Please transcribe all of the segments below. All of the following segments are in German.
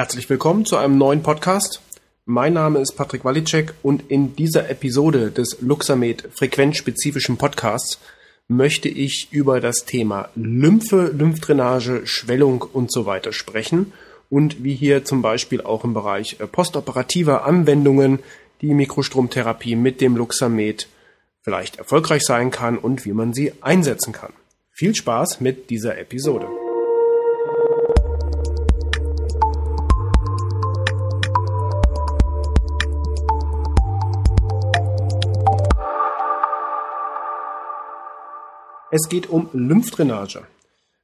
Herzlich willkommen zu einem neuen Podcast. Mein Name ist Patrick Walicek und in dieser Episode des Luxamed frequenzspezifischen Podcasts möchte ich über das Thema Lymphe, Lymphdrainage, Schwellung und so weiter sprechen und wie hier zum Beispiel auch im Bereich äh, postoperativer Anwendungen die Mikrostromtherapie mit dem Luxamed vielleicht erfolgreich sein kann und wie man sie einsetzen kann. Viel Spaß mit dieser Episode. Es geht um Lymphdrainage.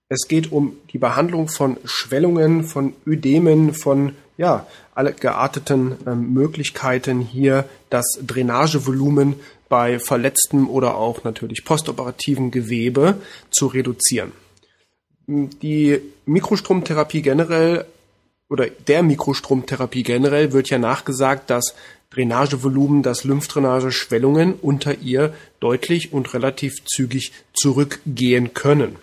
Es geht um die Behandlung von Schwellungen, von Ödemen, von ja, alle gearteten äh, Möglichkeiten hier das Drainagevolumen bei verletztem oder auch natürlich postoperativen Gewebe zu reduzieren. Die Mikrostromtherapie generell oder der Mikrostromtherapie generell wird ja nachgesagt, dass Drainagevolumen, dass Lymphdrainage Schwellungen unter ihr deutlich und relativ zügig zurückgehen können.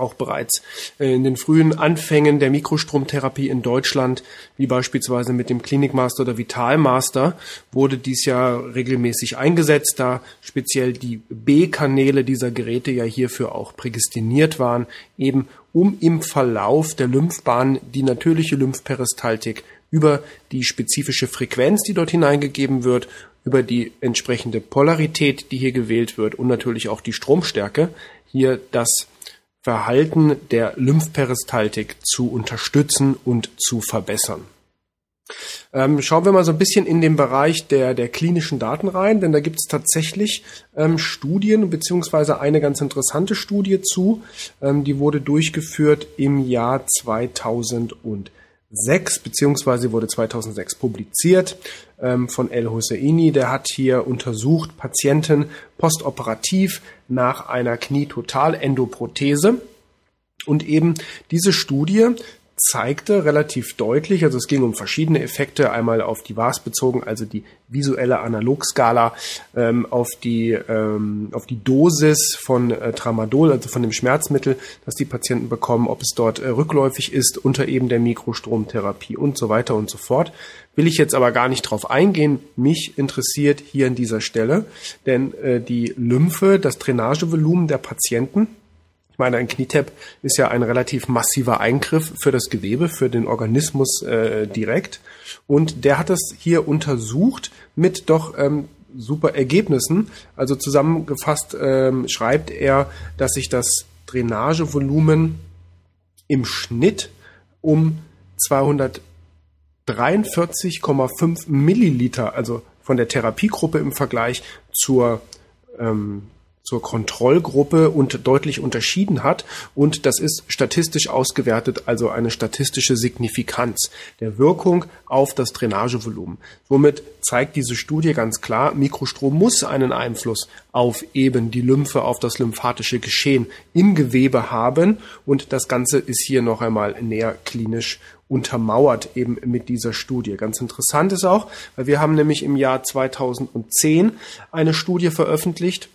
Auch bereits in den frühen Anfängen der Mikrostromtherapie in Deutschland, wie beispielsweise mit dem Klinikmaster oder Vitalmaster, wurde dies ja regelmäßig eingesetzt, da speziell die B-Kanäle dieser Geräte ja hierfür auch prädestiniert waren, eben um im Verlauf der Lymphbahn die natürliche Lymphperistaltik über die spezifische Frequenz, die dort hineingegeben wird, über die entsprechende Polarität, die hier gewählt wird und natürlich auch die Stromstärke, hier das Verhalten der Lymphperistaltik zu unterstützen und zu verbessern. Ähm, schauen wir mal so ein bisschen in den Bereich der, der klinischen Daten rein, denn da gibt es tatsächlich ähm, Studien beziehungsweise eine ganz interessante Studie zu. Ähm, die wurde durchgeführt im Jahr 2000 2006, beziehungsweise wurde 2006 publiziert ähm, von El Hosseini. Der hat hier untersucht Patienten postoperativ nach einer Knietotalendoprothese. Und eben diese Studie zeigte relativ deutlich, also es ging um verschiedene Effekte, einmal auf die VAS bezogen, also die visuelle Analogskala, ähm, auf die ähm, auf die Dosis von äh, Tramadol, also von dem Schmerzmittel, das die Patienten bekommen, ob es dort äh, rückläufig ist unter eben der Mikrostromtherapie und so weiter und so fort. Will ich jetzt aber gar nicht drauf eingehen. Mich interessiert hier an dieser Stelle, denn äh, die Lymphe, das Drainagevolumen der Patienten meine, ein Knietap ist ja ein relativ massiver Eingriff für das Gewebe, für den Organismus äh, direkt. Und der hat das hier untersucht mit doch ähm, super Ergebnissen. Also zusammengefasst ähm, schreibt er, dass sich das Drainagevolumen im Schnitt um 243,5 Milliliter, also von der Therapiegruppe im Vergleich zur ähm, zur Kontrollgruppe und deutlich unterschieden hat. Und das ist statistisch ausgewertet, also eine statistische Signifikanz der Wirkung auf das Drainagevolumen. Somit zeigt diese Studie ganz klar, Mikrostrom muss einen Einfluss auf eben die Lymphe, auf das lymphatische Geschehen im Gewebe haben. Und das Ganze ist hier noch einmal näher klinisch untermauert eben mit dieser Studie. Ganz interessant ist auch, weil wir haben nämlich im Jahr 2010 eine Studie veröffentlicht,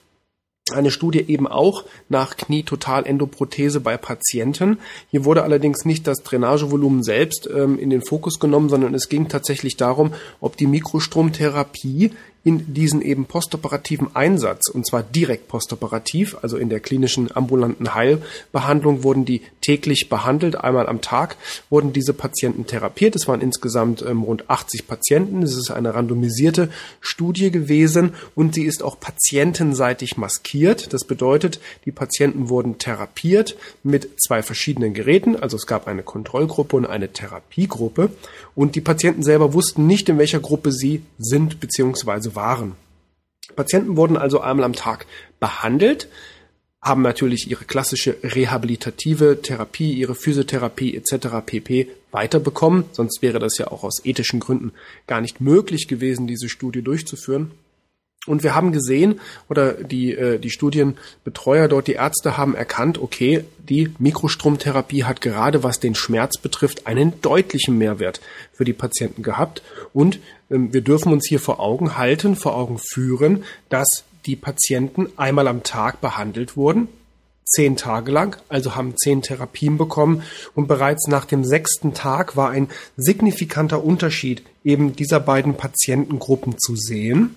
eine Studie eben auch nach Knietotalendoprothese bei Patienten. Hier wurde allerdings nicht das Drainagevolumen selbst ähm, in den Fokus genommen, sondern es ging tatsächlich darum, ob die Mikrostromtherapie in diesen eben postoperativen Einsatz, und zwar direkt postoperativ, also in der klinischen ambulanten Heilbehandlung wurden die täglich behandelt, einmal am Tag wurden diese Patienten therapiert. Es waren insgesamt ähm, rund 80 Patienten. Es ist eine randomisierte Studie gewesen und sie ist auch patientenseitig maskiert. Das bedeutet, die Patienten wurden therapiert mit zwei verschiedenen Geräten. Also es gab eine Kontrollgruppe und eine Therapiegruppe und die Patienten selber wussten nicht, in welcher Gruppe sie sind bzw waren. Patienten wurden also einmal am Tag behandelt, haben natürlich ihre klassische rehabilitative Therapie, ihre Physiotherapie etc. pp. weiterbekommen. Sonst wäre das ja auch aus ethischen Gründen gar nicht möglich gewesen, diese Studie durchzuführen. Und wir haben gesehen, oder die, äh, die Studienbetreuer dort, die Ärzte haben erkannt, okay, die Mikrostromtherapie hat gerade was den Schmerz betrifft einen deutlichen Mehrwert für die Patienten gehabt. Und ähm, wir dürfen uns hier vor Augen halten, vor Augen führen, dass die Patienten einmal am Tag behandelt wurden zehn Tage lang, also haben zehn Therapien bekommen und bereits nach dem sechsten Tag war ein signifikanter Unterschied eben dieser beiden Patientengruppen zu sehen.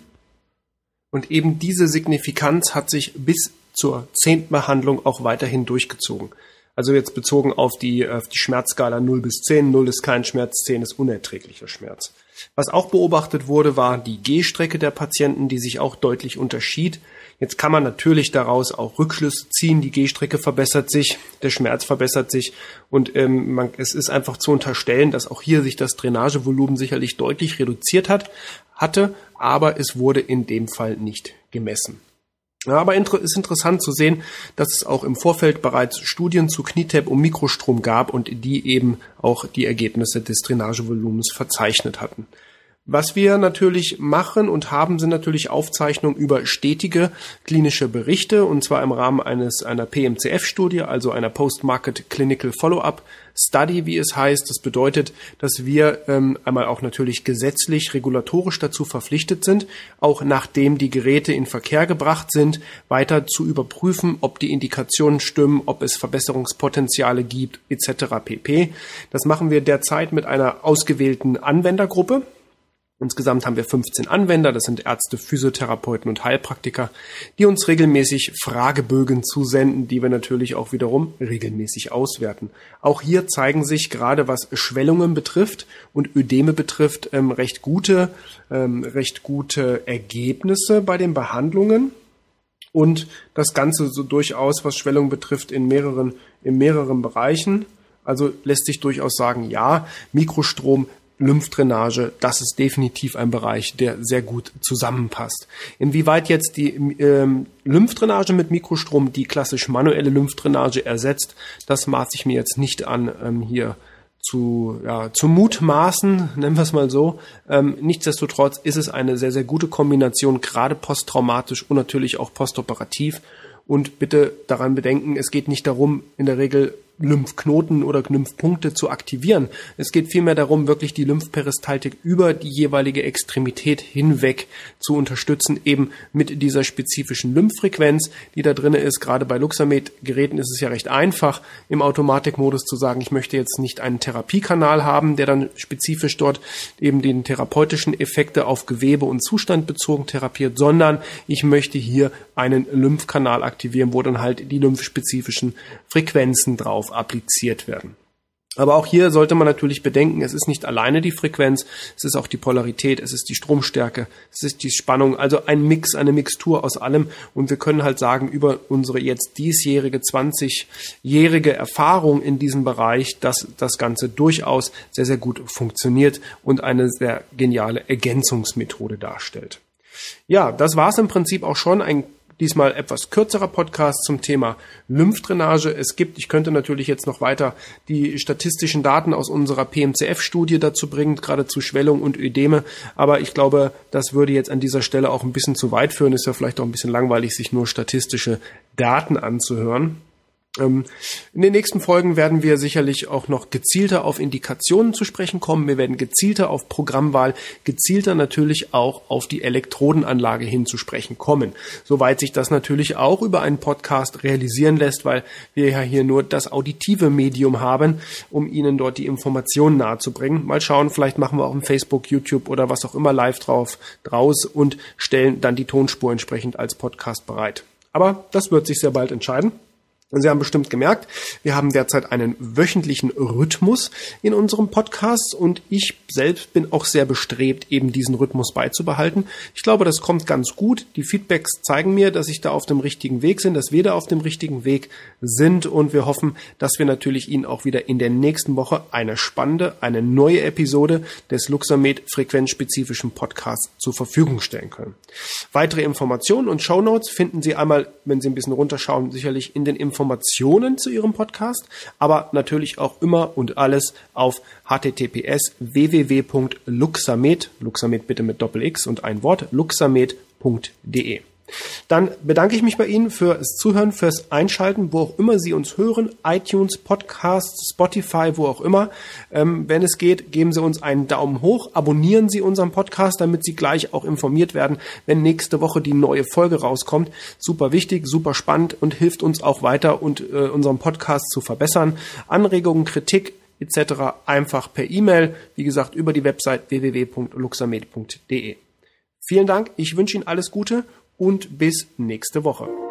Und eben diese Signifikanz hat sich bis zur zehnten Behandlung auch weiterhin durchgezogen. Also jetzt bezogen auf die, auf die Schmerzskala 0 bis 10. 0 ist kein Schmerz, 10 ist unerträglicher Schmerz. Was auch beobachtet wurde, war die Gehstrecke der Patienten, die sich auch deutlich unterschied. Jetzt kann man natürlich daraus auch Rückschlüsse ziehen. Die Gehstrecke verbessert sich, der Schmerz verbessert sich und ähm, man, es ist einfach zu unterstellen, dass auch hier sich das Drainagevolumen sicherlich deutlich reduziert hat, hatte, aber es wurde in dem Fall nicht gemessen. Ja, aber ist interessant zu sehen, dass es auch im Vorfeld bereits Studien zu Knietap und Mikrostrom gab und die eben auch die Ergebnisse des Drainagevolumens verzeichnet hatten. Was wir natürlich machen und haben, sind natürlich Aufzeichnungen über stetige klinische Berichte und zwar im Rahmen eines einer PMCF-Studie, also einer Post-Market Clinical Follow-up Study, wie es heißt. Das bedeutet, dass wir ähm, einmal auch natürlich gesetzlich, regulatorisch dazu verpflichtet sind, auch nachdem die Geräte in Verkehr gebracht sind, weiter zu überprüfen, ob die Indikationen stimmen, ob es Verbesserungspotenziale gibt, etc. pp. Das machen wir derzeit mit einer ausgewählten Anwendergruppe. Insgesamt haben wir 15 Anwender, das sind Ärzte, Physiotherapeuten und Heilpraktiker, die uns regelmäßig Fragebögen zusenden, die wir natürlich auch wiederum regelmäßig auswerten. Auch hier zeigen sich gerade was Schwellungen betrifft und Ödeme betrifft ähm, recht gute, ähm, recht gute Ergebnisse bei den Behandlungen und das Ganze so durchaus, was Schwellungen betrifft, in mehreren, in mehreren Bereichen. Also lässt sich durchaus sagen, ja, Mikrostrom Lymphdrainage, das ist definitiv ein Bereich, der sehr gut zusammenpasst. Inwieweit jetzt die ähm, Lymphdrainage mit Mikrostrom die klassisch manuelle Lymphdrainage ersetzt, das maß ich mir jetzt nicht an, ähm, hier zu, ja, zu mutmaßen, nennen wir es mal so. Ähm, nichtsdestotrotz ist es eine sehr, sehr gute Kombination, gerade posttraumatisch und natürlich auch postoperativ. Und bitte daran bedenken, es geht nicht darum, in der Regel Lymphknoten oder Lymphpunkte zu aktivieren. Es geht vielmehr darum, wirklich die Lymphperistaltik über die jeweilige Extremität hinweg zu unterstützen, eben mit dieser spezifischen Lymphfrequenz, die da drinne ist. Gerade bei Luxamed-Geräten ist es ja recht einfach, im Automatikmodus zu sagen, ich möchte jetzt nicht einen Therapiekanal haben, der dann spezifisch dort eben den therapeutischen Effekte auf Gewebe und Zustand bezogen therapiert, sondern ich möchte hier einen Lymphkanal aktivieren, wo dann halt die lymphspezifischen Frequenzen drauf darauf appliziert werden. Aber auch hier sollte man natürlich bedenken, es ist nicht alleine die Frequenz, es ist auch die Polarität, es ist die Stromstärke, es ist die Spannung, also ein Mix, eine Mixtur aus allem. Und wir können halt sagen, über unsere jetzt diesjährige, 20-jährige Erfahrung in diesem Bereich, dass das Ganze durchaus sehr, sehr gut funktioniert und eine sehr geniale Ergänzungsmethode darstellt. Ja, das war es im Prinzip auch schon. Ein Diesmal etwas kürzerer Podcast zum Thema Lymphdrainage. Es gibt, ich könnte natürlich jetzt noch weiter die statistischen Daten aus unserer PMCF-Studie dazu bringen, gerade zu Schwellung und Ödeme. Aber ich glaube, das würde jetzt an dieser Stelle auch ein bisschen zu weit führen. Ist ja vielleicht auch ein bisschen langweilig, sich nur statistische Daten anzuhören. Ähm, in den nächsten Folgen werden wir sicherlich auch noch gezielter auf Indikationen zu sprechen kommen. Wir werden gezielter auf Programmwahl, gezielter natürlich auch auf die Elektrodenanlage hin zu sprechen kommen. Soweit sich das natürlich auch über einen Podcast realisieren lässt, weil wir ja hier nur das auditive Medium haben, um Ihnen dort die Informationen nahezubringen. Mal schauen, vielleicht machen wir auch im Facebook, YouTube oder was auch immer live drauf draus und stellen dann die Tonspur entsprechend als Podcast bereit. Aber das wird sich sehr bald entscheiden. Sie haben bestimmt gemerkt, wir haben derzeit einen wöchentlichen Rhythmus in unserem Podcast und ich selbst bin auch sehr bestrebt, eben diesen Rhythmus beizubehalten. Ich glaube, das kommt ganz gut. Die Feedbacks zeigen mir, dass ich da auf dem richtigen Weg bin, dass wir da auf dem richtigen Weg sind und wir hoffen, dass wir natürlich Ihnen auch wieder in der nächsten Woche eine spannende, eine neue Episode des Luxamed frequenzspezifischen Podcasts zur Verfügung stellen können. Weitere Informationen und Shownotes finden Sie einmal, wenn Sie ein bisschen runterschauen, sicherlich in den Informationen Informationen zu Ihrem Podcast, aber natürlich auch immer und alles auf https www.luxamed, Luxamed bitte mit Doppel X und ein Wort, luxamed.de. Dann bedanke ich mich bei Ihnen fürs Zuhören, fürs Einschalten, wo auch immer Sie uns hören, iTunes, Podcasts, Spotify, wo auch immer. Ähm, wenn es geht, geben Sie uns einen Daumen hoch, abonnieren Sie unseren Podcast, damit Sie gleich auch informiert werden, wenn nächste Woche die neue Folge rauskommt. Super wichtig, super spannend und hilft uns auch weiter und äh, unseren Podcast zu verbessern. Anregungen, Kritik, etc. einfach per E-Mail, wie gesagt, über die Website www.luxamed.de. Vielen Dank, ich wünsche Ihnen alles Gute und bis nächste Woche.